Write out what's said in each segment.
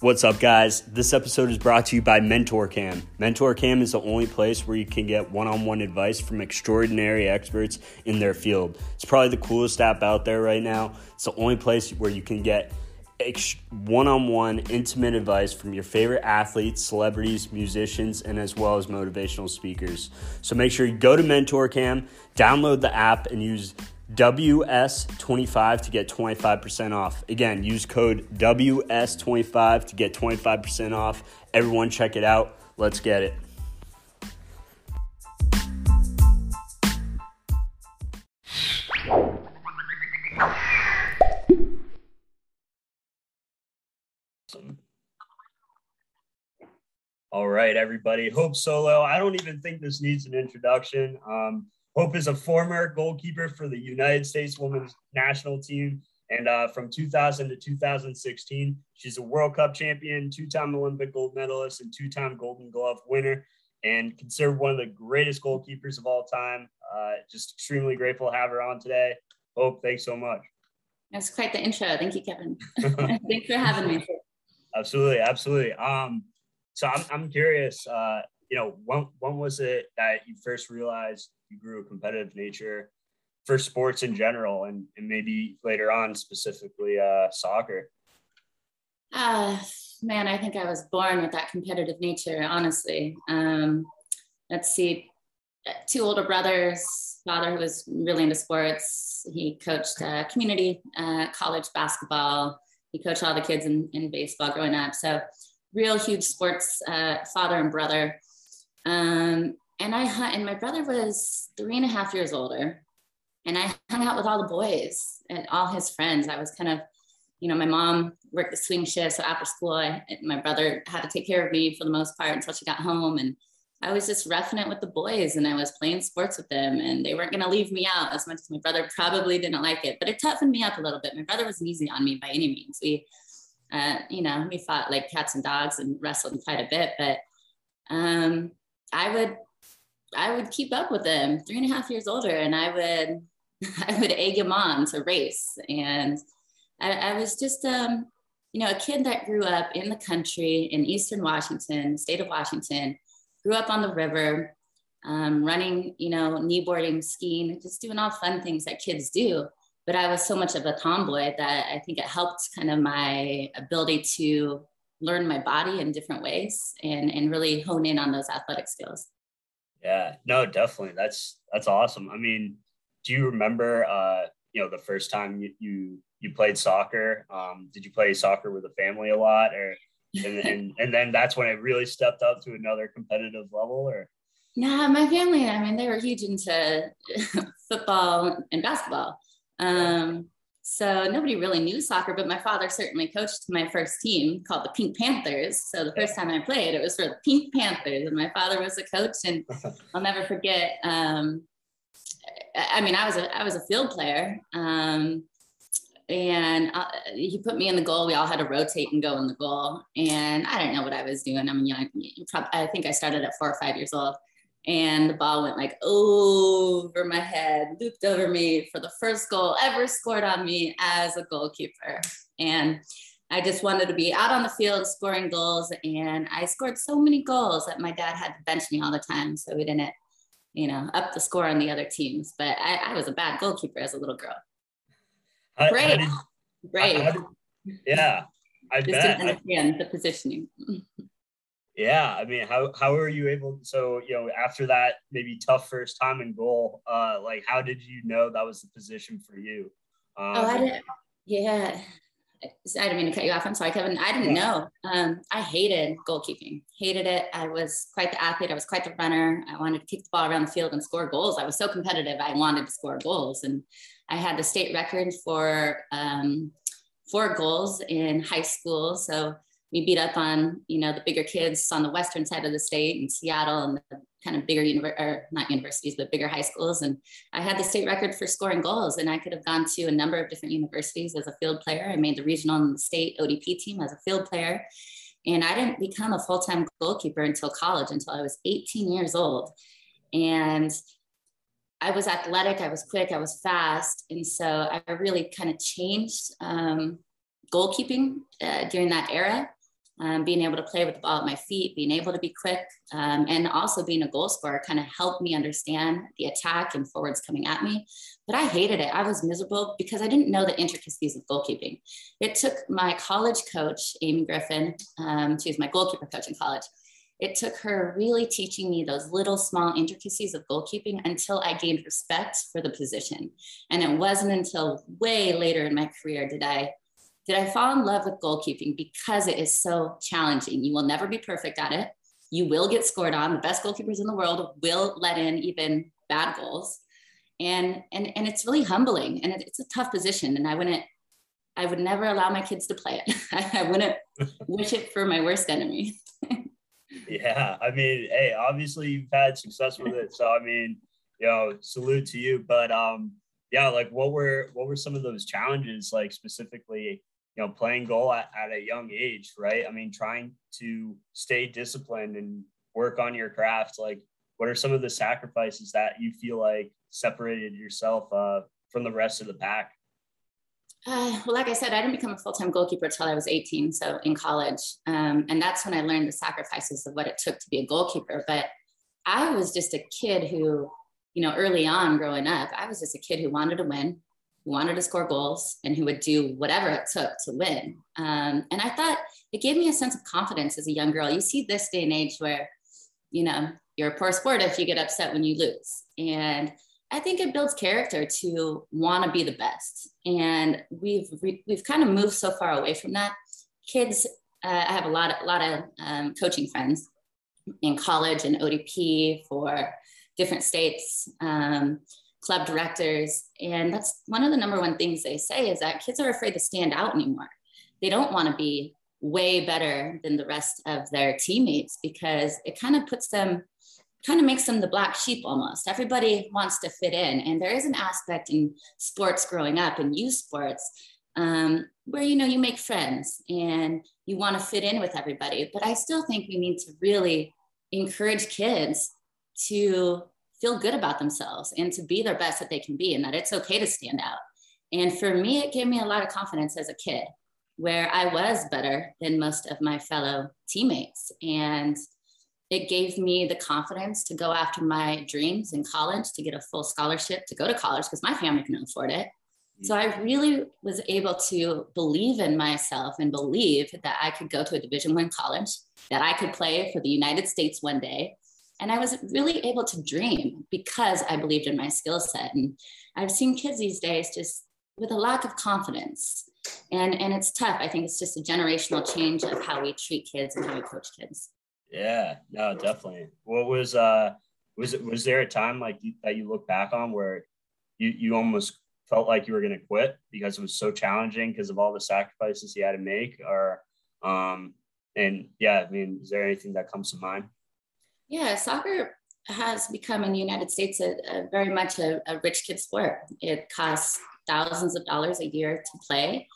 What's up, guys? This episode is brought to you by MentorCam. MentorCam is the only place where you can get one on one advice from extraordinary experts in their field. It's probably the coolest app out there right now. It's the only place where you can get one on one intimate advice from your favorite athletes, celebrities, musicians, and as well as motivational speakers. So make sure you go to MentorCam, download the app, and use WS25 to get 25% off. Again, use code WS25 to get 25% off. Everyone, check it out. Let's get it. All right, everybody. Hope Solo. I don't even think this needs an introduction. Um, Hope is a former goalkeeper for the United States women's national team. And uh, from 2000 to 2016, she's a World Cup champion, two time Olympic gold medalist, and two time Golden Glove winner, and considered one of the greatest goalkeepers of all time. Uh, just extremely grateful to have her on today. Hope, thanks so much. That's quite the intro. Thank you, Kevin. thanks for having me. Absolutely, absolutely. Um, so I'm, I'm curious, uh, you know, when, when was it that you first realized you grew a competitive nature for sports in general and, and maybe later on specifically uh, soccer? Uh, man, I think I was born with that competitive nature, honestly. Um, let's see, two older brothers, father who was really into sports. He coached uh, community uh, college basketball. He coached all the kids in, in baseball growing up. So real huge sports uh, father and brother. Um, and I and my brother was three and a half years older, and I hung out with all the boys and all his friends. I was kind of, you know, my mom worked the swing shift, so after school, I, my brother had to take care of me for the most part until she got home, and I was just roughing it with the boys, and I was playing sports with them, and they weren't going to leave me out as much as my brother probably didn't like it, but it toughened me up a little bit. My brother wasn't easy on me by any means. We, uh, you know, we fought like cats and dogs and wrestled quite a bit, but um, I would I would keep up with them, three and a half years older, and I would I would egg him on to race. And I, I was just um, you know, a kid that grew up in the country in Eastern Washington, state of Washington, grew up on the river, um, running, you know, kneeboarding, skiing, just doing all fun things that kids do. But I was so much of a tomboy that I think it helped kind of my ability to learn my body in different ways and, and really hone in on those athletic skills. Yeah, no, definitely. That's that's awesome. I mean, do you remember uh, you know, the first time you you, you played soccer? Um, did you play soccer with a family a lot or and, and and then that's when it really stepped up to another competitive level or Nah, my family, I mean, they were huge into football and basketball. Um, so nobody really knew soccer, but my father certainly coached my first team called the Pink Panthers. So the first time I played, it was for the Pink Panthers, and my father was a coach. And I'll never forget. Um, I mean, I was a I was a field player, um, and uh, he put me in the goal. We all had to rotate and go in the goal, and I didn't know what I was doing. I mean, you know, I think I started at four or five years old and the ball went like over my head, looped over me for the first goal ever scored on me as a goalkeeper. And I just wanted to be out on the field scoring goals. And I scored so many goals that my dad had to bench me all the time. So we didn't, you know, up the score on the other teams. But I, I was a bad goalkeeper as a little girl. Great. Great. yeah. I just bet. didn't understand the positioning. Yeah, I mean, how how were you able? So you know, after that maybe tough first time in goal, uh, like how did you know that was the position for you? Um, oh, I didn't. Yeah, I didn't mean to cut you off. I'm sorry, Kevin. I didn't know. Um, I hated goalkeeping. Hated it. I was quite the athlete. I was quite the runner. I wanted to kick the ball around the field and score goals. I was so competitive. I wanted to score goals, and I had the state record for um, four goals in high school. So we beat up on you know the bigger kids on the western side of the state in Seattle and the kind of bigger univer- or not universities but bigger high schools and I had the state record for scoring goals and I could have gone to a number of different universities as a field player. I made the regional and the state ODP team as a field player and I didn't become a full-time goalkeeper until college until I was 18 years old and I was athletic, I was quick, I was fast. And so I really kind of changed um, goalkeeping uh, during that era um, being able to play with the ball at my feet, being able to be quick, um, and also being a goal scorer kind of helped me understand the attack and forwards coming at me. But I hated it. I was miserable because I didn't know the intricacies of goalkeeping. It took my college coach, Amy Griffin, um, she was my goalkeeper coach in college. It took her really teaching me those little small intricacies of goalkeeping until I gained respect for the position. And it wasn't until way later in my career did I did I fall in love with goalkeeping because it is so challenging. You will never be perfect at it. You will get scored on. The best goalkeepers in the world will let in even bad goals. And, and, and it's really humbling and it, it's a tough position. And I wouldn't, I would never allow my kids to play it. I wouldn't wish it for my worst enemy. yeah. I mean, hey, obviously you've had success with it. So, I mean, you know, salute to you, but, um, yeah, like what were, what were some of those challenges like specifically you know, playing goal at, at a young age, right? I mean, trying to stay disciplined and work on your craft. Like, what are some of the sacrifices that you feel like separated yourself uh, from the rest of the pack? Uh, well, like I said, I didn't become a full time goalkeeper until I was 18, so in college. Um, and that's when I learned the sacrifices of what it took to be a goalkeeper. But I was just a kid who, you know, early on growing up, I was just a kid who wanted to win wanted to score goals and who would do whatever it took to win. Um, and I thought it gave me a sense of confidence as a young girl. You see this day and age where, you know, you're a poor sport if you get upset when you lose. And I think it builds character to want to be the best. And we've we've kind of moved so far away from that. Kids, uh, I have a lot of, a lot of um, coaching friends in college and ODP for different states. Um, club directors. And that's one of the number one things they say is that kids are afraid to stand out anymore. They don't want to be way better than the rest of their teammates because it kind of puts them kind of makes them the black sheep almost. Everybody wants to fit in. And there is an aspect in sports growing up and youth sports um, where, you know, you make friends and you want to fit in with everybody. But I still think we need to really encourage kids to feel good about themselves and to be their best that they can be and that it's okay to stand out. And for me, it gave me a lot of confidence as a kid where I was better than most of my fellow teammates. And it gave me the confidence to go after my dreams in college, to get a full scholarship, to go to college because my family couldn't afford it. So I really was able to believe in myself and believe that I could go to a Division One college, that I could play for the United States one day, and I was really able to dream because I believed in my skill set. And I've seen kids these days just with a lack of confidence. And, and it's tough. I think it's just a generational change of how we treat kids and how we coach kids. Yeah, no, definitely. What was uh was it was there a time like you, that you look back on where you you almost felt like you were going to quit because it was so challenging because of all the sacrifices you had to make or um and yeah, I mean, is there anything that comes to mind? Yeah, soccer has become in the United States a, a very much a, a, rich kid sport. It costs thousands of dollars a year to play.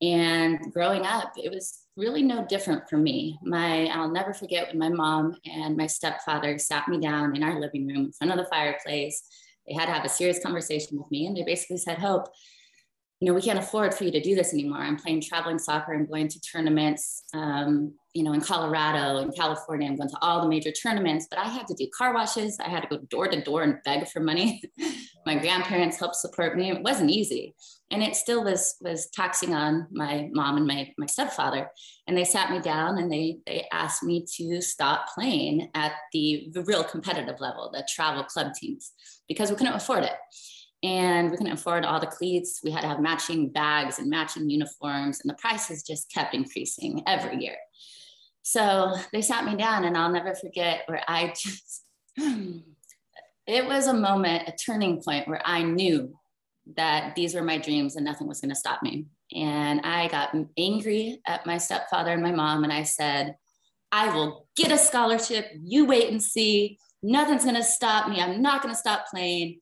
And growing up, it was really no different for me. My I'll never forget when my mom and my stepfather sat me down in our living room in front of the fireplace. They had to have a serious conversation with me, and they basically said, "Hope, you know, we can't afford for you to do this anymore. I'm playing traveling soccer and going to tournaments, um, you know, in Colorado and California. I'm going to all the major tournaments, but I had to do car washes. I had to go door to door and beg for money. my grandparents helped support me. It wasn't easy. And it still was, was taxing on my mom and my, my stepfather. And they sat me down and they, they asked me to stop playing at the, the real competitive level, the travel club teams, because we couldn't afford it and we couldn't afford all the cleats. We had to have matching bags and matching uniforms, and the prices just kept increasing every year. So they sat me down, and I'll never forget where I just, it was a moment, a turning point where I knew that these were my dreams and nothing was going to stop me. And I got angry at my stepfather and my mom, and I said, I will get a scholarship. You wait and see. Nothing's going to stop me. I'm not going to stop playing.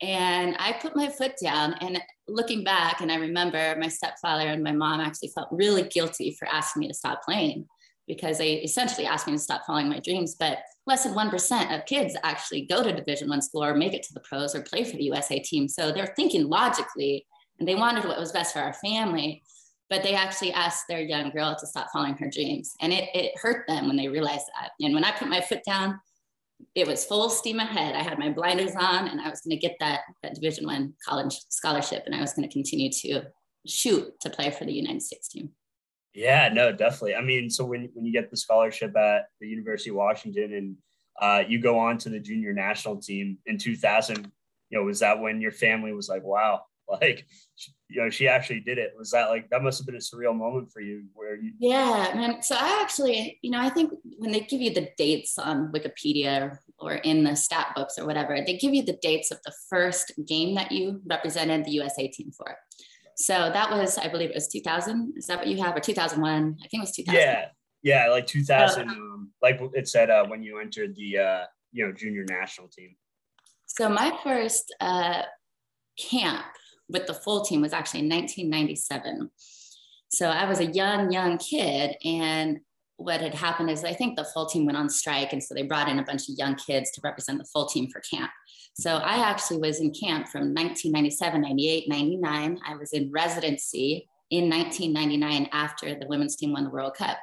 And I put my foot down and looking back, and I remember my stepfather and my mom actually felt really guilty for asking me to stop playing because they essentially asked me to stop following my dreams. But less than 1% of kids actually go to division one school or make it to the pros or play for the USA team. So they're thinking logically and they wanted what was best for our family. but they actually asked their young girl to stop following her dreams. And it, it hurt them when they realized that. And when I put my foot down, it was full steam ahead. I had my blinders on and I was going to get that, that division one college scholarship. And I was going to continue to shoot to play for the United States team. Yeah, no, definitely. I mean, so when, when you get the scholarship at the University of Washington and uh, you go on to the junior national team in 2000, you know, was that when your family was like, wow, like you know she actually did it. Was that like that must have been a surreal moment for you where you yeah man so i actually you know i think when they give you the dates on wikipedia or in the stat books or whatever they give you the dates of the first game that you represented the usa team for. So that was i believe it was 2000 is that what you have? Or 2001 i think it was 2000 yeah. Yeah like 2000 uh, um, like it said uh, when you entered the uh, you know junior national team. So my first uh, camp with the full team was actually in 1997. So I was a young, young kid. And what had happened is I think the full team went on strike. And so they brought in a bunch of young kids to represent the full team for camp. So I actually was in camp from 1997, 98, 99. I was in residency in 1999 after the women's team won the World Cup.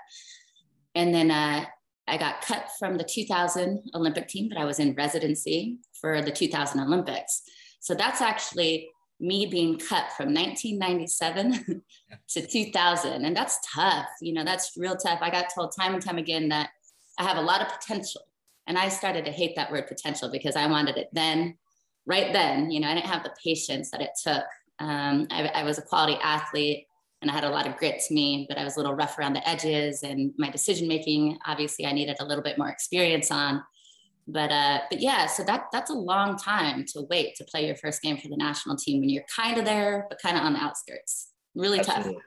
And then uh, I got cut from the 2000 Olympic team, but I was in residency for the 2000 Olympics. So that's actually me being cut from 1997 to 2000 and that's tough you know that's real tough. I got told time and time again that i have a lot of potential. And i started to hate that word potential because i wanted it then right then you know i didn't have the patience that it took. Um, I, I was a quality athlete and i had a lot of grit to me but i was a little rough around the edges and my decision making obviously i needed a little bit more experience on but uh, but yeah, so that that's a long time to wait to play your first game for the national team when you're kind of there, but kind of on the outskirts. Really Absolutely. tough.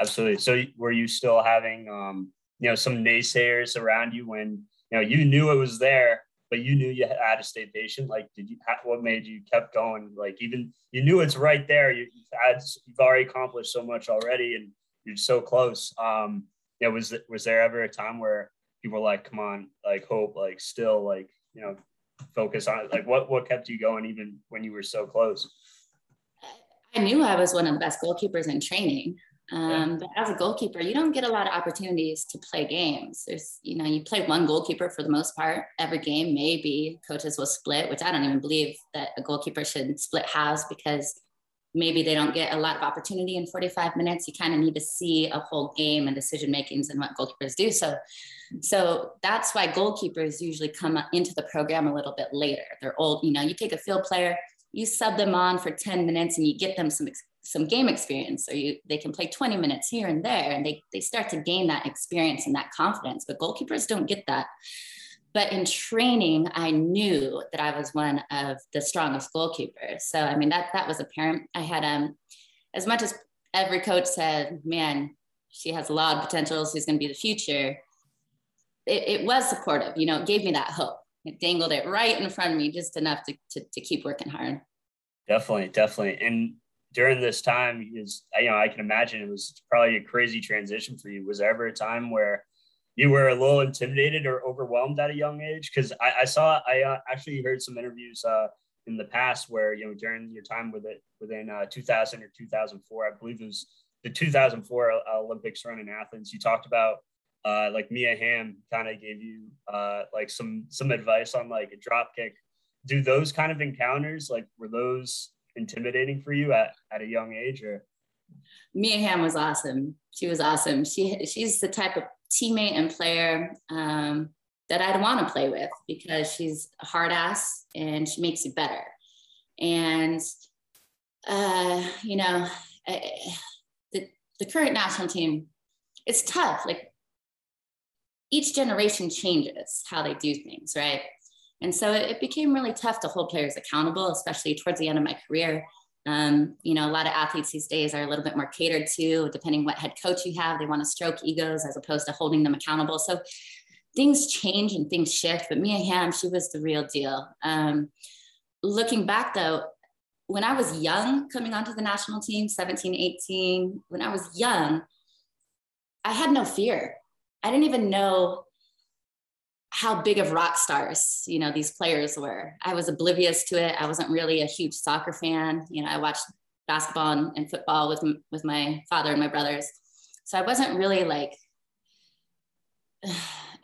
Absolutely. So were you still having um, you know some naysayers around you when you know you knew it was there, but you knew you had to stay patient? Like, did you? What made you kept going? Like, even you knew it's right there. You, have had you've already accomplished so much already, and you're so close. Um, you know, was was there ever a time where people like, come on, like hope, like still like, you know, focus on? Like what what kept you going even when you were so close? I knew I was one of the best goalkeepers in training. Um. But as a goalkeeper, you don't get a lot of opportunities to play games. There's, you know, you play one goalkeeper for the most part every game. Maybe coaches will split, which I don't even believe that a goalkeeper should split halves because maybe they don't get a lot of opportunity in 45 minutes. You kind of need to see a whole game and decision makings and what goalkeepers do. So, so that's why goalkeepers usually come into the program a little bit later. They're old, you know, you take a field player, you sub them on for 10 minutes and you get them some some game experience or you they can play 20 minutes here and there and they, they start to gain that experience and that confidence but goalkeepers don't get that but in training, I knew that I was one of the strongest goalkeepers. So I mean that that was apparent. I had um as much as every coach said, man, she has a lot of potential, she's gonna be the future. It, it was supportive, you know, it gave me that hope. It dangled it right in front of me just enough to, to, to keep working hard. Definitely, definitely. And during this time, is you know, I can imagine it was probably a crazy transition for you. Was there ever a time where you were a little intimidated or overwhelmed at a young age? Because I, I, saw, I uh, actually heard some interviews uh, in the past where, you know, during your time with it within uh, 2000 or 2004, I believe it was the 2004 uh, Olympics run in Athens, you talked about uh, like Mia Hamm kind of gave you uh, like some some advice on like a drop kick. Do those kind of encounters like were those intimidating for you at, at a young age or? Mia Hamm was awesome. She was awesome. She she's the type of teammate and player um, that I'd want to play with because she's a hard ass and she makes you better. And, uh, you know, I, the, the current national team, it's tough. Like each generation changes how they do things, right? And so it, it became really tough to hold players accountable, especially towards the end of my career. Um, you know, a lot of athletes these days are a little bit more catered to, depending what head coach you have. They want to stroke egos as opposed to holding them accountable. So things change and things shift. But Mia Hamm, she was the real deal. Um, looking back though, when I was young, coming onto the national team, 17, 18, when I was young, I had no fear. I didn't even know how big of rock stars you know these players were i was oblivious to it i wasn't really a huge soccer fan you know i watched basketball and, and football with with my father and my brothers. So I wasn't really like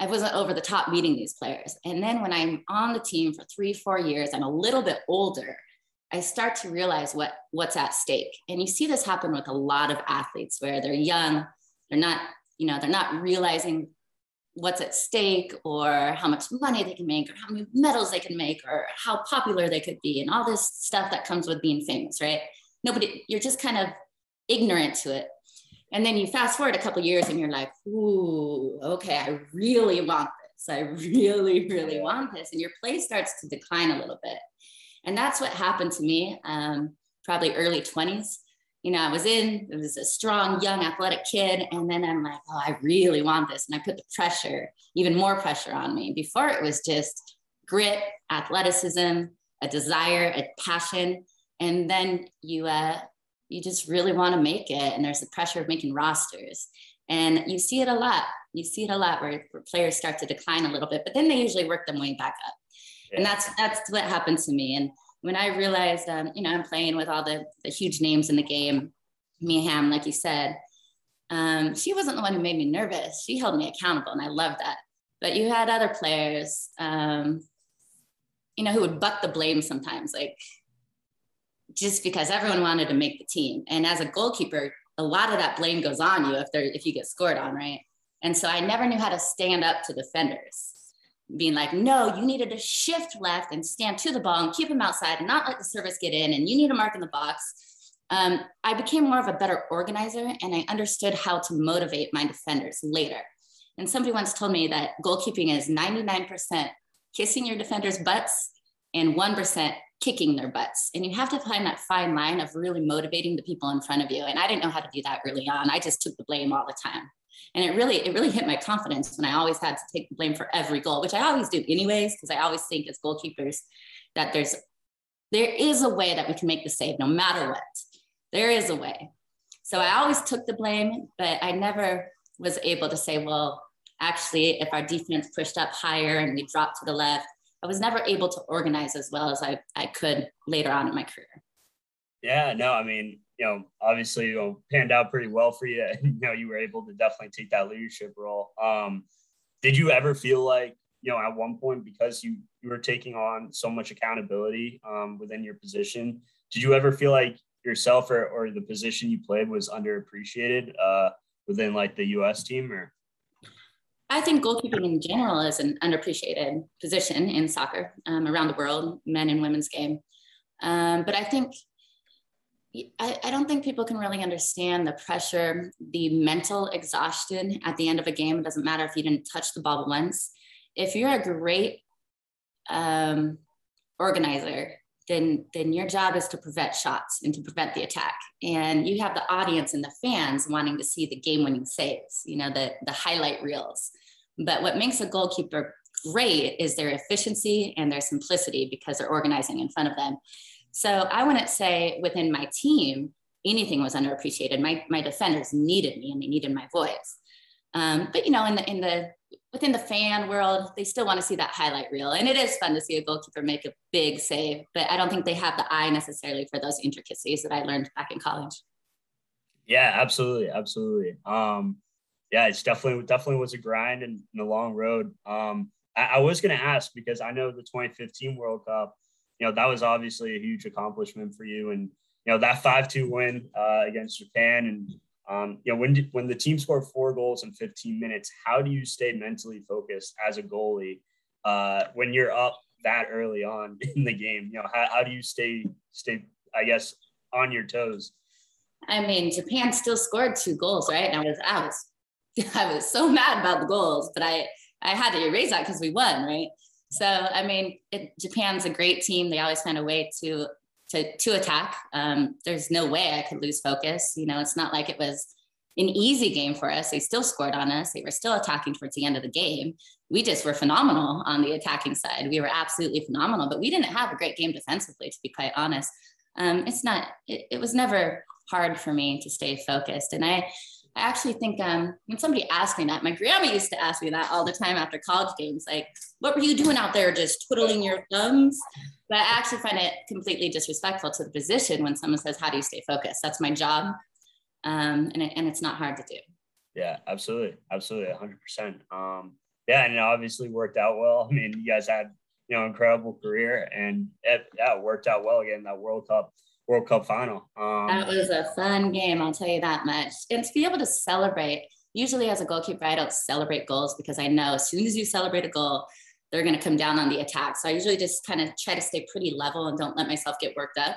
I wasn't over the top meeting these players. And then when I'm on the team for three, four years, I'm a little bit older. I start to realize what what's at stake. And you see this happen with a lot of athletes where they're young, they're not, you know, they're not realizing what's at stake or how much money they can make or how many medals they can make or how popular they could be and all this stuff that comes with being famous, right? Nobody, you're just kind of ignorant to it. And then you fast forward a couple years and you're like, ooh, okay, I really want this. I really, really want this. And your play starts to decline a little bit. And that's what happened to me, um, probably early 20s. You know, I was in, it was a strong, young, athletic kid. And then I'm like, oh, I really want this. And I put the pressure, even more pressure on me. Before it was just grit, athleticism, a desire, a passion. And then you, uh, you just really want to make it and there's the pressure of making rosters and you see it a lot you see it a lot where, where players start to decline a little bit but then they usually work them way back up yeah. and that's that's what happened to me and when i realized um, you know i'm playing with all the, the huge names in the game mia hamm like you said um, she wasn't the one who made me nervous she held me accountable and i love that but you had other players um, you know who would buck the blame sometimes like just because everyone wanted to make the team. And as a goalkeeper, a lot of that blame goes on you if they're if you get scored on, right? And so I never knew how to stand up to defenders, being like, no, you needed to shift left and stand to the ball and keep him outside and not let the service get in, and you need to mark in the box. Um, I became more of a better organizer and I understood how to motivate my defenders later. And somebody once told me that goalkeeping is 99% kissing your defenders' butts and 1% kicking their butts. And you have to find that fine line of really motivating the people in front of you. And I didn't know how to do that early on. I just took the blame all the time. And it really, it really hit my confidence when I always had to take the blame for every goal, which I always do anyways, because I always think as goalkeepers that there's there is a way that we can make the save no matter what. There is a way. So I always took the blame, but I never was able to say, well, actually, if our defense pushed up higher and we dropped to the left, I was never able to organize as well as I, I could later on in my career. Yeah, no, I mean, you know, obviously, you panned out pretty well for you. you know, you were able to definitely take that leadership role. Um, did you ever feel like, you know, at one point because you you were taking on so much accountability um, within your position, did you ever feel like yourself or, or the position you played was underappreciated uh, within like the U.S. team or? I think goalkeeping in general is an underappreciated position in soccer um, around the world, men and women's game. Um, but I think I, I, don't think people can really understand the pressure, the mental exhaustion at the end of a game. It doesn't matter if you didn't touch the ball once. If you're a great um, organizer, then then your job is to prevent shots and to prevent the attack. And you have the audience and the fans wanting to see the game-winning saves, you know, the the highlight reels. But what makes a goalkeeper great is their efficiency and their simplicity because they're organizing in front of them. So I wouldn't say within my team anything was underappreciated. My my defenders needed me and they needed my voice. Um, but you know, in the in the within the fan world, they still want to see that highlight reel, and it is fun to see a goalkeeper make a big save. But I don't think they have the eye necessarily for those intricacies that I learned back in college. Yeah, absolutely, absolutely. Um, yeah, it's definitely definitely was a grind and, and a long road. Um, I, I was going to ask because I know the 2015 World Cup, you know, that was obviously a huge accomplishment for you, and you know that five two win uh, against Japan, and um, you know when when the team scored four goals in 15 minutes, how do you stay mentally focused as a goalie uh, when you're up that early on in the game? You know, how, how do you stay stay I guess on your toes? I mean, Japan still scored two goals, right? And I was I was I was so mad about the goals, but I I had to erase that because we won, right? So I mean, it, Japan's a great team. They always find a way to to to attack. Um, there's no way I could lose focus. You know, it's not like it was an easy game for us. They still scored on us. They were still attacking towards the end of the game. We just were phenomenal on the attacking side. We were absolutely phenomenal, but we didn't have a great game defensively, to be quite honest. Um, it's not. It, it was never hard for me to stay focused, and I I actually think um, when somebody asked me that, my grandma used to ask me that all the time after college games, like, what were you doing out there just twiddling your thumbs? but I actually find it completely disrespectful to the position when someone says, "How do you stay focused?" That's my job, um, and it, and it's not hard to do. Yeah, absolutely, absolutely, hundred percent. Um, yeah, and it obviously worked out well. I mean, you guys had you know incredible career, and it, yeah, it worked out well again. That World Cup World Cup final. Um, that was a fun game, I'll tell you that much. And to be able to celebrate, usually as a goalkeeper, I don't celebrate goals because I know as soon as you celebrate a goal, they're going to come down on the attack. So I usually just kind of try to stay pretty level and don't let myself get worked up.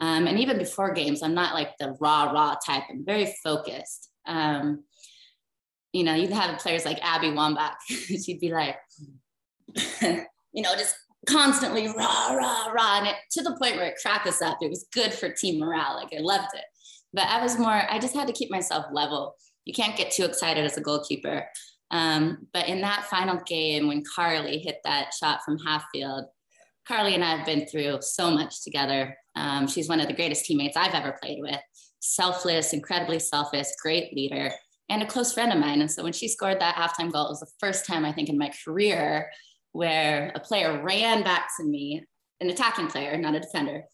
Um, and even before games, I'm not like the raw, raw type. I'm very focused. Um, you know, you'd have players like Abby Wambach. She'd be like, you know, just constantly rah, rah, rah. And it, to the point where it cracked us up. It was good for team morale. Like I loved it. But I was more, I just had to keep myself level. You can't get too excited as a goalkeeper. Um, but in that final game, when Carly hit that shot from half field, Carly and I have been through so much together. Um, she's one of the greatest teammates I've ever played with. Selfless, incredibly selfless, great leader, and a close friend of mine. And so when she scored that halftime goal, it was the first time I think in my career where a player ran back to me, an attacking player, not a defender,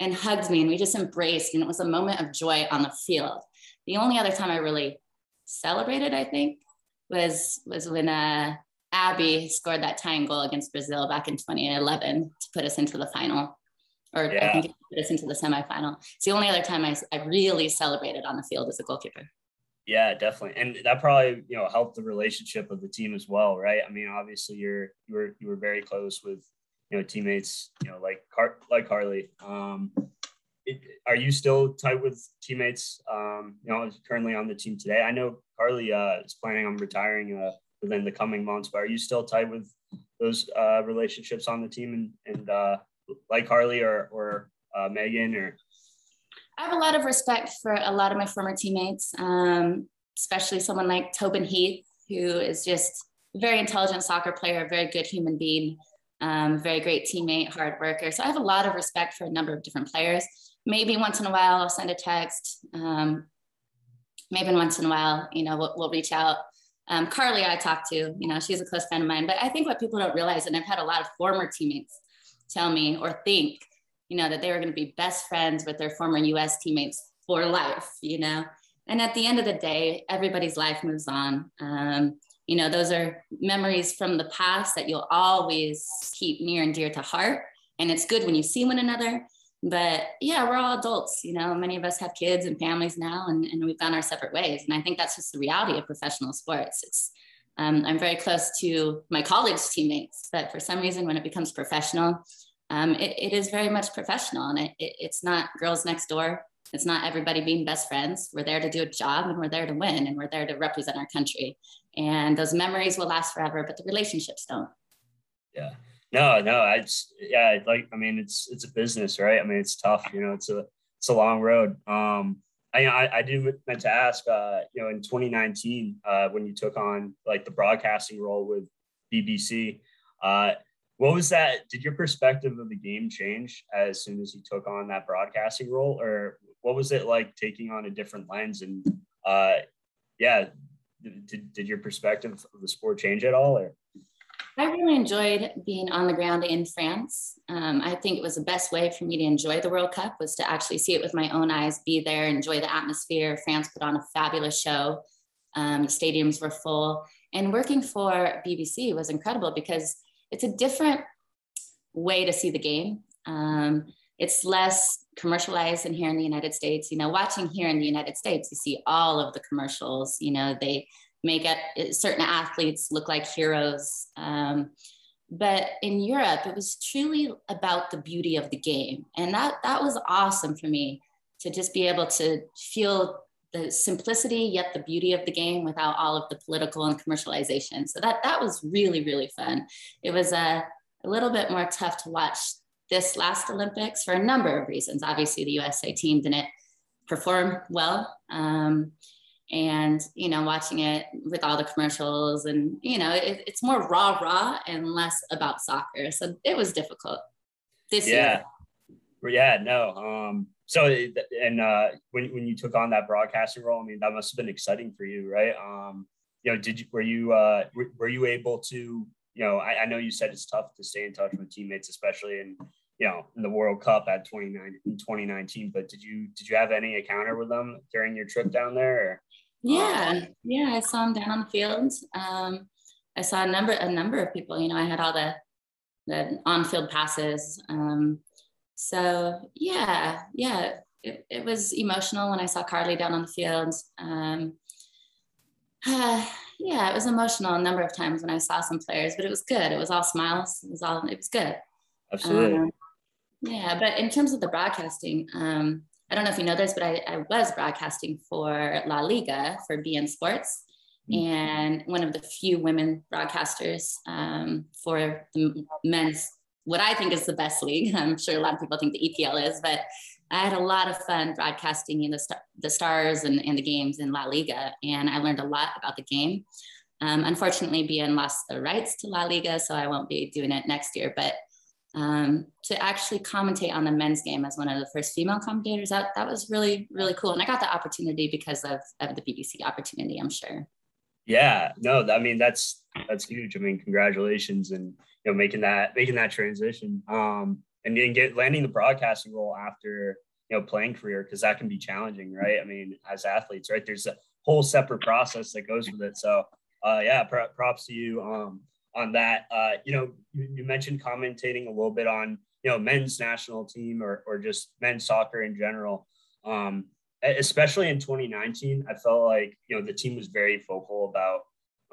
and hugged me. And we just embraced. And it was a moment of joy on the field. The only other time I really celebrated, I think, was was when uh, Abby scored that tying goal against Brazil back in 2011 to put us into the final, or yeah. I think it put us into the semifinal. It's the only other time I, I really celebrated on the field as a goalkeeper. Yeah, definitely, and that probably you know helped the relationship of the team as well, right? I mean, obviously you're you were you were very close with you know teammates, you know like Car- like Harley. Um, it, are you still tight with teammates? Um, you know, currently on the team today. I know Carly uh, is planning on retiring uh, within the coming months, but are you still tight with those uh, relationships on the team and and uh, like Harley or or uh, Megan or I have a lot of respect for a lot of my former teammates, um, especially someone like Tobin Heath, who is just a very intelligent soccer player, a very good human being, um, very great teammate, hard worker. So I have a lot of respect for a number of different players. Maybe once in a while I'll send a text. Um, maybe once in a while, you know, we'll, we'll reach out. Um, Carly, I talk to, you know, she's a close friend of mine. But I think what people don't realize, and I've had a lot of former teammates tell me or think, you know, that they were going to be best friends with their former US teammates for life, you know. And at the end of the day, everybody's life moves on. Um, you know, those are memories from the past that you'll always keep near and dear to heart. And it's good when you see one another. But yeah, we're all adults, you know, many of us have kids and families now, and, and we've gone our separate ways. And I think that's just the reality of professional sports. It's um, I'm very close to my college teammates, but for some reason, when it becomes professional, um, it, it is very much professional and it, it, it's not girls next door. It's not everybody being best friends. We're there to do a job and we're there to win and we're there to represent our country. And those memories will last forever, but the relationships don't. Yeah. No, no, I just, yeah, like, I mean, it's, it's a business, right? I mean, it's tough, you know, it's a, it's a long road. Um, I, I, I do meant to ask, uh, you know, in 2019, uh, when you took on like the broadcasting role with BBC, uh, what was that? Did your perspective of the game change as soon as you took on that broadcasting role, or what was it like taking on a different lens? And uh, yeah, did, did your perspective of the sport change at all? Or I really enjoyed being on the ground in France. Um, I think it was the best way for me to enjoy the World Cup was to actually see it with my own eyes, be there, enjoy the atmosphere. France put on a fabulous show. Um, stadiums were full, and working for BBC was incredible because it's a different way to see the game. Um, it's less commercialized than here in the United States. You know, watching here in the United States, you see all of the commercials. You know, they make it, certain athletes look like heroes. Um, but in Europe, it was truly about the beauty of the game, and that that was awesome for me to just be able to feel the simplicity yet the beauty of the game without all of the political and commercialization. So that that was really really fun. It was a, a little bit more tough to watch this last Olympics for a number of reasons. Obviously, the USA team didn't perform well. Um, and you know watching it with all the commercials and you know it, it's more raw raw and less about soccer so it was difficult this yeah. year yeah no um so and uh, when when you took on that broadcasting role, I mean that must have been exciting for you, right? Um, you know, did you were you uh, were, were you able to you know I, I know you said it's tough to stay in touch with teammates, especially in you know, in the World Cup at 29 in 2019. But did you did you have any encounter with them during your trip down there? Or? Yeah, yeah, I saw them down on the field. Um, I saw a number a number of people. You know, I had all the the on field passes. Um, so yeah, yeah, it, it was emotional when I saw Carly down on the field. Um, uh, yeah, it was emotional a number of times when I saw some players, but it was good. It was all smiles. It was all. It was good. Absolutely. Um, yeah, but in terms of the broadcasting, um, I don't know if you know this, but I, I was broadcasting for La Liga for beIN Sports mm-hmm. and one of the few women broadcasters um, for the men's, what I think is the best league. I'm sure a lot of people think the EPL is, but I had a lot of fun broadcasting the, the stars and, and the games in La Liga, and I learned a lot about the game. Um, unfortunately, beIN lost the rights to La Liga, so I won't be doing it next year. But um, to actually commentate on the men's game as one of the first female commentators, that, that was really, really cool. And I got the opportunity because of, of the BBC opportunity, I'm sure. Yeah, no, I mean, that's, that's huge. I mean, congratulations and, you know, making that, making that transition um, and, and get landing the broadcasting role after, you know, playing career, because that can be challenging, right? I mean, as athletes, right. There's a whole separate process that goes with it. So uh, yeah, props to you. Um, on that. Uh, you know, you, you, mentioned commentating a little bit on you know men's national team or or just men's soccer in general. Um, especially in 2019, I felt like you know the team was very vocal about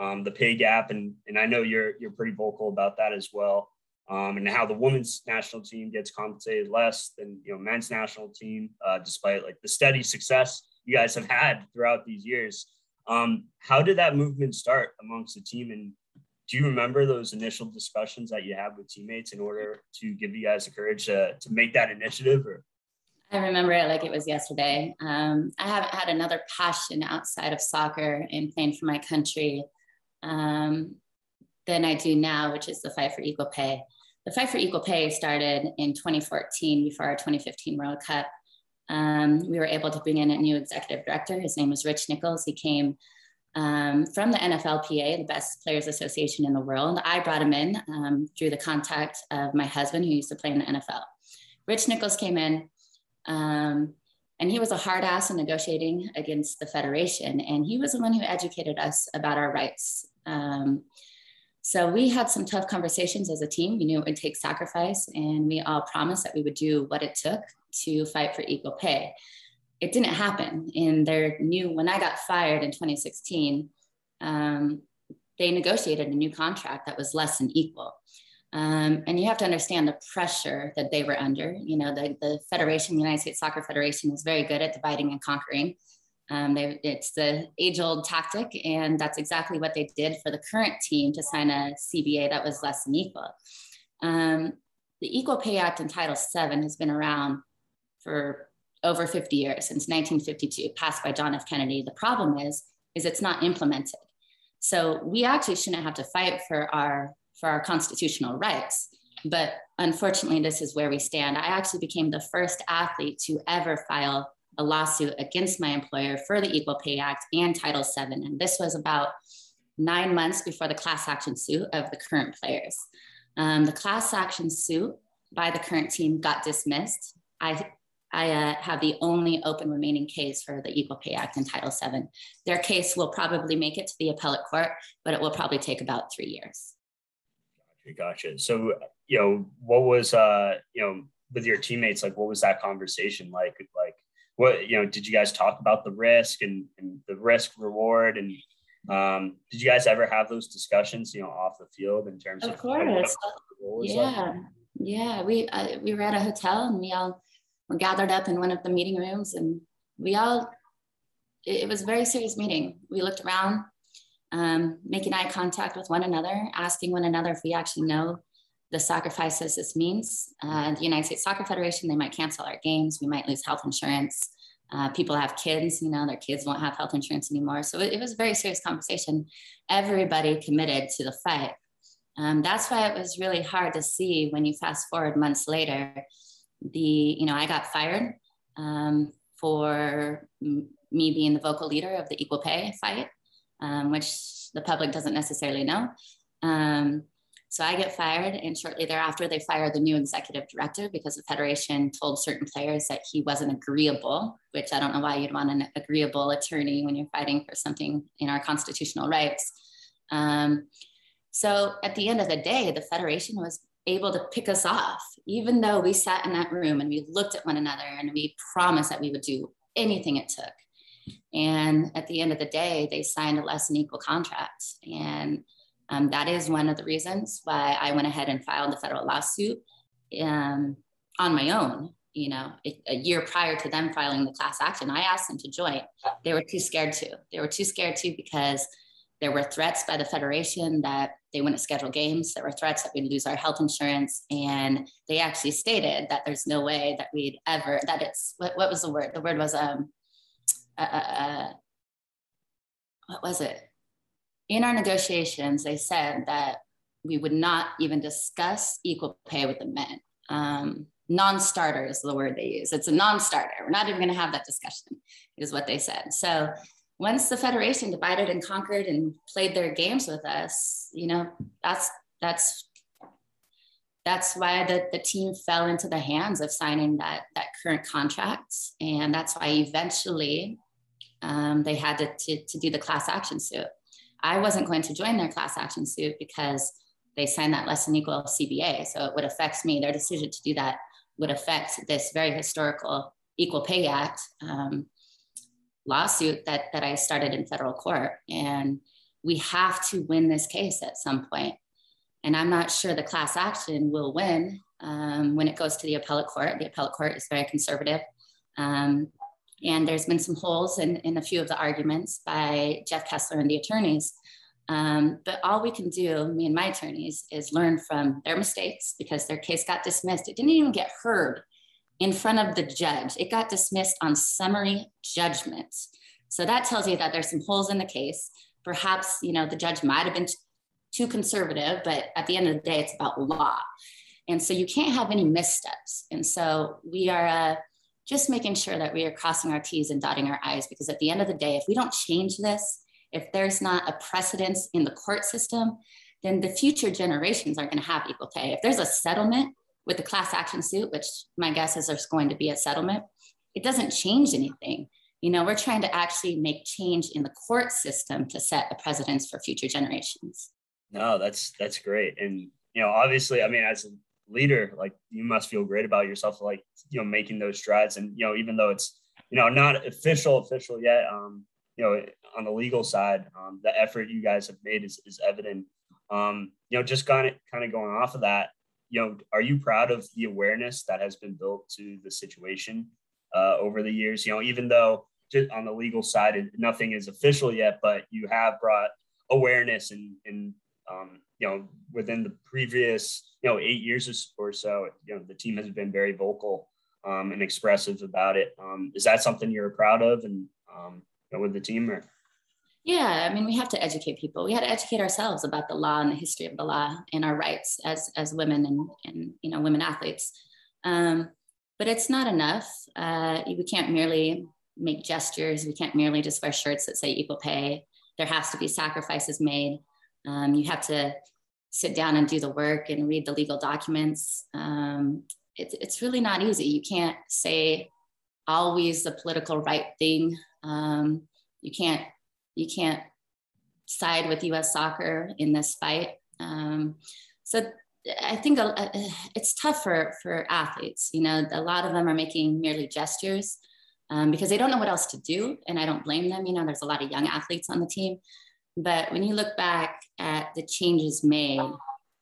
um, the pay gap, and and I know you're you're pretty vocal about that as well. Um, and how the women's national team gets compensated less than you know men's national team, uh, despite like the steady success you guys have had throughout these years. Um, how did that movement start amongst the team, and do you remember those initial discussions that you had with teammates in order to give you guys the courage to, to make that initiative or I remember it like it was yesterday. Um, I haven't had another passion outside of soccer and playing for my country um, than I do now, which is the fight for equal pay. The fight for equal pay started in 2014 before our 2015 World Cup. Um, we were able to bring in a new executive director. His name was Rich Nichols. He came um, from the NFLPA, the best players association in the world. I brought him in um, through the contact of my husband, who used to play in the NFL. Rich Nichols came in, um, and he was a hard ass in negotiating against the federation. And he was the one who educated us about our rights. Um, so we had some tough conversations as a team. We knew it would take sacrifice, and we all promised that we would do what it took to fight for equal pay. It didn't happen. In their new when i got fired in 2016 um, they negotiated a new contract that was less than equal. Um, and you have to understand the pressure that they were under. You know the, the federation the united states soccer federation is very good at dividing and conquering um, they, it's the age-old tactic and that's exactly what they did for the current team to sign a cba that was less than equal. Um, the equal pay act in title vii has been around for over 50 years since 1952 passed by john f. Kennedy. The problem is is it's not implemented. So we actually shouldn't have to fight for our for our constitutional rights but unfortunately this is where we stand. I actually became the first athlete to ever file a lawsuit against my employer for the equal pay act and title vii and this was about nine months before the class action suit of the current players um, the class action suit by the current team got dismissed i I uh, have the only open remaining case for the Equal Pay Act and Title VII. Their case will probably make it to the appellate court, but it will probably take about three years. Gotcha. Gotcha. So, you know, what was, uh, you know, with your teammates, like, what was that conversation like? Like, what, you know, did you guys talk about the risk and, and the risk reward? And um, did you guys ever have those discussions, you know, off the field in terms of, of course. yeah. Like? Yeah. We, uh, we were at a hotel and we all, were gathered up in one of the meeting rooms and we all, it, was a very serious meeting. We looked around, um, making eye contact with one another, asking one another if we actually know the sacrifices this means. Uh, the United States Soccer Federation, they might cancel our games. We might lose health insurance. Uh, people have kids, you know, their kids won't have health insurance anymore. So it, it was a very serious conversation. Everybody committed to the fight. Um, that's why it was really hard to see when you fast forward months later the you know i got fired um, for m- me being the vocal leader of the equal pay fight um, which the public doesn't necessarily know um, So I get fired, and shortly thereafter, they fire the new executive director because the federation told certain players that he wasn't agreeable, which I don't know why you'd want an agreeable attorney when you're fighting for something in our constitutional rights. Um, so at the end of the day, the federation was able to pick us off, even though we sat in that room and we looked at one another and we promised that we would do anything it took. And at the end of the day, they signed a less than equal contract. And um, that is one of the reasons why I went ahead and filed the federal lawsuit um, on my own. You know, a year prior to them filing the class action, I asked them to join. They were too scared to. They were too scared to because there were threats by the federation that they wouldn't schedule games. There were threats that we'd lose our health insurance. And they actually stated that there's no way that we'd ever, that it's, what, what was the word? The word was, um, uh, uh, uh what was it? In our negotiations, they said that we would not even discuss equal pay with the men. Um, non-starter is the word they use. It's a non-starter. We're not even going to have that discussion, is what they said. So once the federation divided and conquered and played their games with us, you know, that's that's that's why the, the team fell into the hands of signing that that current contract, and that's why eventually um, they had to, to, to do the class action suit. I wasn't going to join their class action suit because they signed that less than equal CBA. So it would affect me. Their decision to do that would affect this very historical Equal Pay Act um, lawsuit that, that I started in federal court. And we have to win this case at some point. And I'm not sure the class action will win um, when it goes to the appellate court. The appellate court is very conservative. Um, and there's been some holes in, in a few of the arguments by Jeff Kessler and the attorneys. Um, but all we can do, me and my attorneys, is learn from their mistakes because their case got dismissed. It didn't even get heard in front of the judge. It got dismissed on summary judgment. So that tells you that there's some holes in the case. Perhaps, you know, the judge might have been too conservative, but at the end of the day, it's about law. And so you can't have any missteps. And so we are, uh, just making sure that we are crossing our T's and dotting our I's, because at the end of the day, if we don't change this, if there's not a precedence in the court system, then the future generations aren't going to have equal pay. If there's a settlement with the class action suit, which my guess is there's going to be a settlement, it doesn't change anything. You know, we're trying to actually make change in the court system to set a precedence for future generations. No, that's that's great. And you know, obviously, I mean, as leader, like you must feel great about yourself, like you know, making those strides. And you know, even though it's you know not official official yet, um, you know, on the legal side, um, the effort you guys have made is is evident. Um, you know, just kind of kind of going off of that, you know, are you proud of the awareness that has been built to the situation uh, over the years? You know, even though just on the legal side, nothing is official yet, but you have brought awareness and and um, you know, within the previous, you know, eight years or so, you know, the team has been very vocal um, and expressive about it. Um, is that something you're proud of and, um, you know, with the team or? Yeah, I mean, we have to educate people. We have to educate ourselves about the law and the history of the law and our rights as, as women and, and, you know, women athletes. Um, but it's not enough. Uh, we can't merely make gestures. We can't merely just wear shirts that say equal pay. There has to be sacrifices made. Um, you have to sit down and do the work and read the legal documents. Um, it, it's really not easy. You can't say always the political right thing. Um, you can't you can't side with U.S. soccer in this fight. Um, so I think it's tough for for athletes. You know, a lot of them are making merely gestures um, because they don't know what else to do, and I don't blame them. You know, there's a lot of young athletes on the team, but when you look back at the changes made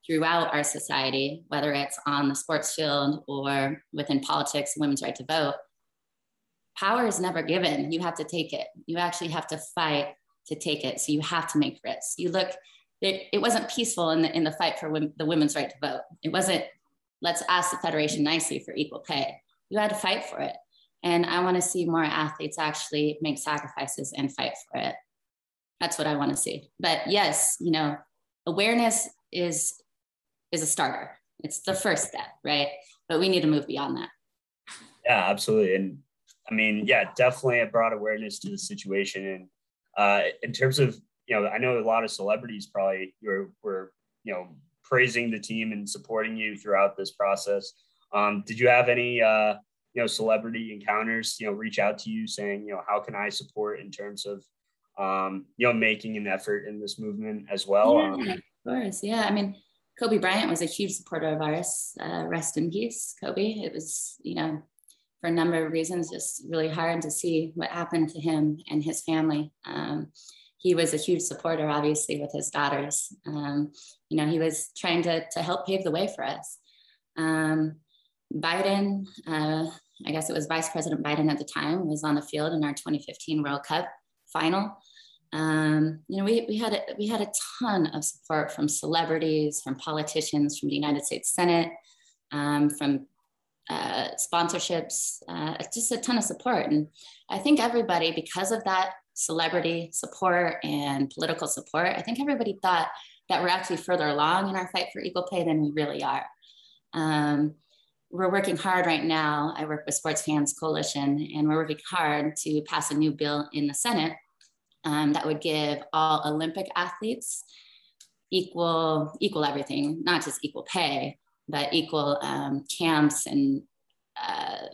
throughout our society, whether it's on the sports field or within politics, women's right to vote, power is never given. You have to take it. You actually have to fight to take it. So you have to make risks. You look, it, it wasn't peaceful in the, in the fight for the women's right to vote. It wasn't, let's ask the Federation nicely for equal pay. You had to fight for it. And I want to see more athletes actually make sacrifices and fight for it. That's what I want to see. But yes, you know, awareness is is a starter. It's the first step, right? But we need to move beyond that. Yeah, absolutely. And I mean, yeah, definitely it brought awareness to the situation. And uh, in terms of, you know, I know a lot of celebrities probably were, were, you know, praising the team and supporting you throughout this process. Um, did you have any, uh, you know, celebrity encounters, you know, reach out to you saying, you know, how can I support in terms of, um, you know, making an effort in this movement as well? Yeah, um, of course. Yeah. I mean, Kobe Bryant was a huge supporter of ours. Uh, rest in peace, Kobe. It was, you know, for a number of reasons, just really hard to see what happened to him and his family. Um, he was a huge supporter, obviously, with his daughters. Um, you know, he was trying to, to help pave the way for us. Um, Biden, uh, I guess it was Vice President Biden at the time, was on the field in our 2015 World Cup final. Um, you know, we, we had a, we had a ton of support from celebrities, from politicians, from the United States Senate, um, from uh, sponsorships, uh, just a ton of support. And I think everybody, because of that celebrity support and political support, I think everybody thought that we're actually further along in our fight for equal pay than we really are. Um, we're working hard right now. I work with Sports Fans Coalition, and we're working hard to pass a new bill in the Senate um, that would give all Olympic athletes equal equal everything, not just equal pay, but equal um, camps and uh,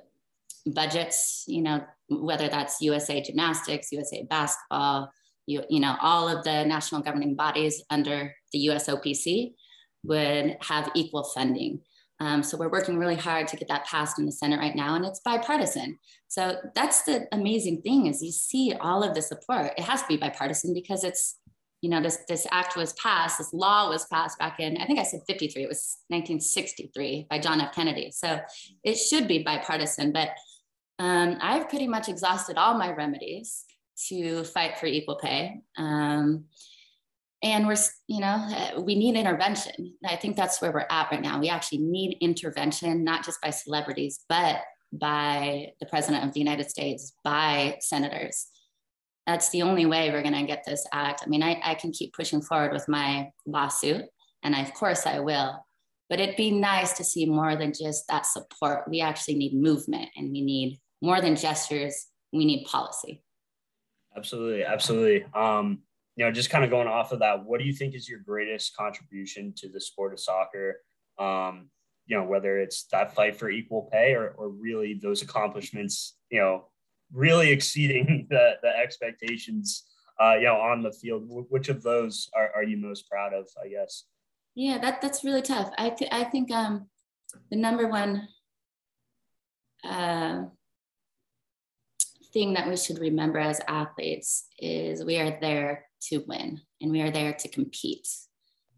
budgets. You know, whether that's USA Gymnastics, USA Basketball, you, you know, all of the national governing bodies under the USOPC would have equal funding. Um, so we're working really hard to get that passed in the Senate right now, and it's bipartisan. So that's the amazing thing is you see all of the support. It has to be bipartisan because it's, you know, this this act was passed, this law was passed back in, I think I said 53, it was 1963 by John F. Kennedy. So it should be bipartisan, but um, I've pretty much exhausted all my remedies to fight for equal pay. Um, and we're you know uh, we need intervention. I think that's where we're at right now. We actually need intervention not just by celebrities but by the president of the united states by senators. That's the only way we're going to get this act. I mean I, I can keep pushing forward with my lawsuit and I, of course i will. But it'd be nice to see more than just that support. We actually need movement and we need more than gestures we need policy. Absolutely absolutely. Um, you know, just kind of going off of that, what do you think is your greatest contribution to the sport of soccer? Um, you know, whether it's that fight for equal pay or, or really those accomplishments, you know, really exceeding the, the expectations, uh, you know, on the field. Which of those are, are you most proud of, I guess? Yeah, that, that's really tough. I, th- I think um, the number one uh, thing that we should remember as athletes is we are there to win and we are there to compete.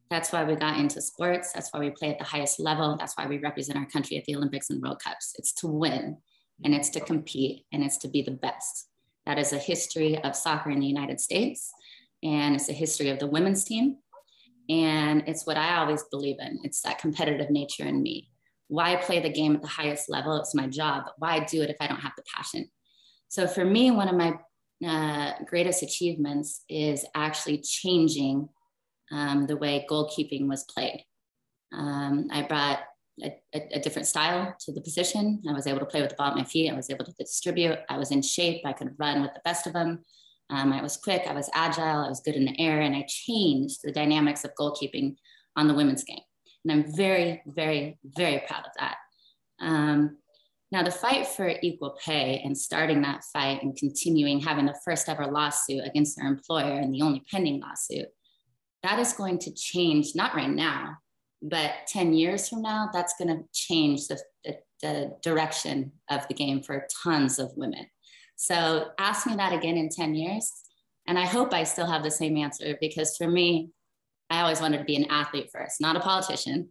That's why we got into sports. That's why we play at the highest level. That's why we represent our country at the Olympics and World Cups. It's to win and it's to compete and it's to be the best. That is a history of soccer in the United States and it's a history of the women's team. And it's what I always believe in. It's that competitive nature in me. Why play the game at the highest level? It's my job, why do it if I don't have the passion? So for me, one of my uh, greatest achievements is actually changing um, the way goalkeeping was played. Um, I brought a, a, a, different style to the position. I was able to play with the ball at my feet. I was able to distribute. I was in shape. I could run with the best of them. Um, I was quick. I was agile. I was good in the air. And I changed the dynamics of goalkeeping on the women's game. And I'm very, very, very proud of that. Um, now, the fight for equal pay and starting that fight and continuing having the first ever lawsuit against their employer and the only pending lawsuit, that is going to change, not right now, but 10 years from now, that's going to change the, the, the direction of the game for tons of women. So ask me that again in 10 years. And I hope I still have the same answer because for me, I always wanted to be an athlete first, not a politician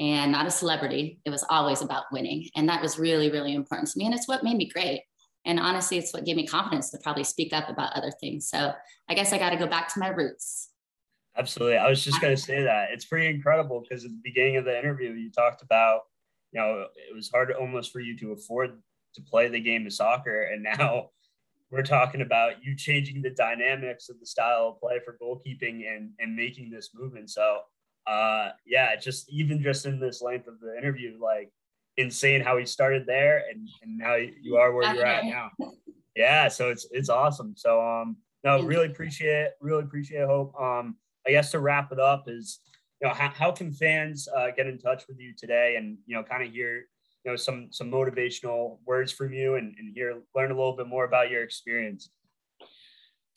and not a celebrity. It was always about winning. And that was really, really important to me. And it's what made me great. And honestly, it's what gave me confidence to probably speak up about other things. So I guess I got to go back to my roots. Absolutely. I was just going to say that. It's pretty incredible because at the beginning of the interview, you talked about, you know, it was hard almost for you to afford to play the game of soccer. And now we're talking about you changing the dynamics of the style of play for goalkeeping and, and making this movement. So uh, yeah, just even just in this length of the interview, like insane how he started there and, and now you are where you're at now. Yeah, so it's it's awesome. So um no, really appreciate. Really appreciate Hope. Um, I guess to wrap it up is you know, how, how can fans uh, get in touch with you today and, you know, kind of hear, you know, some, some motivational words from you and, and hear, learn a little bit more about your experience?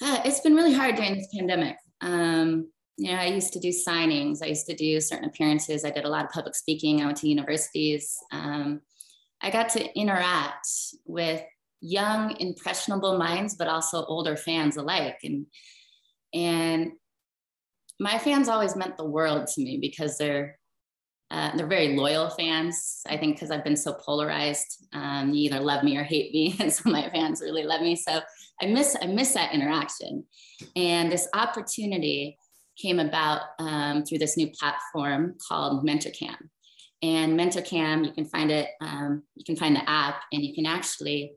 Uh, it's been really hard during this pandemic. Um, you know, I used to do signings. I used to do certain appearances. I did a lot of public speaking. I went to universities. Um, I got to interact with young, impressionable minds, but also older fans alike. And and my fans always meant the world to me because they're uh, they're very loyal fans. I think because I've been so polarized, um, you either love me or hate me, and so my fans really love me. So I miss I miss that interaction, and this opportunity came about um, through this new platform called MentorCam. And MentorCam, you can find it, um, you can find the app, and you can actually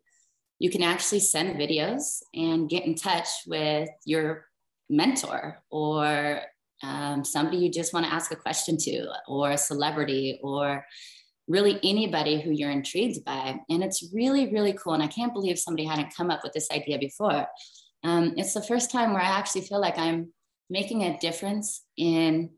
you can actually send videos and get in touch with your mentor or um, somebody you just want to ask a question to, or a celebrity, or really anybody who you're intrigued by. And it's really, really cool. And I can't believe somebody hadn't come up with this idea before. Um, it's the first time where I actually feel like I'm making a difference in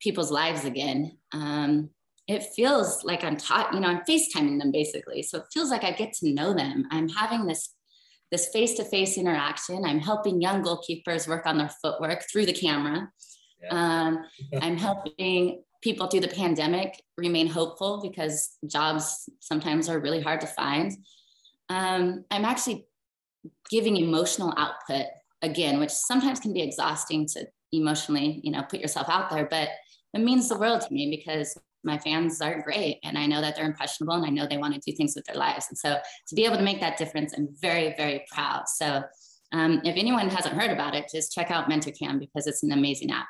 people's lives again. Um, it feels like I'm taught, you know, I'm FaceTiming them basically. So it feels like I get to know them. I'm having this this face-to-face interaction. I'm helping young goalkeepers work on their footwork through the camera. Yeah. Um, I'm helping people through the pandemic remain hopeful because jobs sometimes are really hard to find. Um, I'm actually giving emotional output again, which sometimes can be exhausting to emotionally, you know, put yourself out there, but it means the world to me because my fans are great and I know that they're impressionable and I know they want to do things with their lives. And so to be able to make that difference, I'm very, very proud. So um, if anyone hasn't heard about it, just check out MentorCam because it's an amazing app.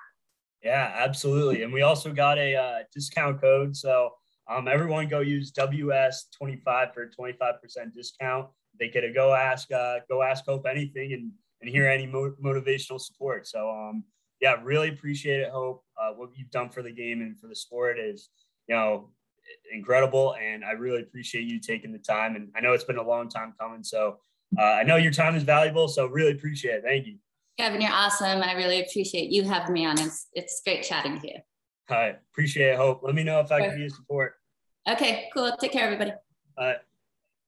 Yeah, absolutely. And we also got a uh, discount code. So um, everyone go use WS25 for a 25% discount. They get a go ask, uh, go ask Hope anything and, and hear any mo- motivational support. So um, yeah, really appreciate it, Hope. Uh, what you've done for the game and for the sport is, you know, incredible. And I really appreciate you taking the time. And I know it's been a long time coming. So uh, I know your time is valuable. So really appreciate it. Thank you. Kevin, you're awesome. I really appreciate you having me on. It's, it's great chatting to you. All right. Appreciate it, Hope. Let me know if I can be a support. Okay, cool. Take care, everybody. All right.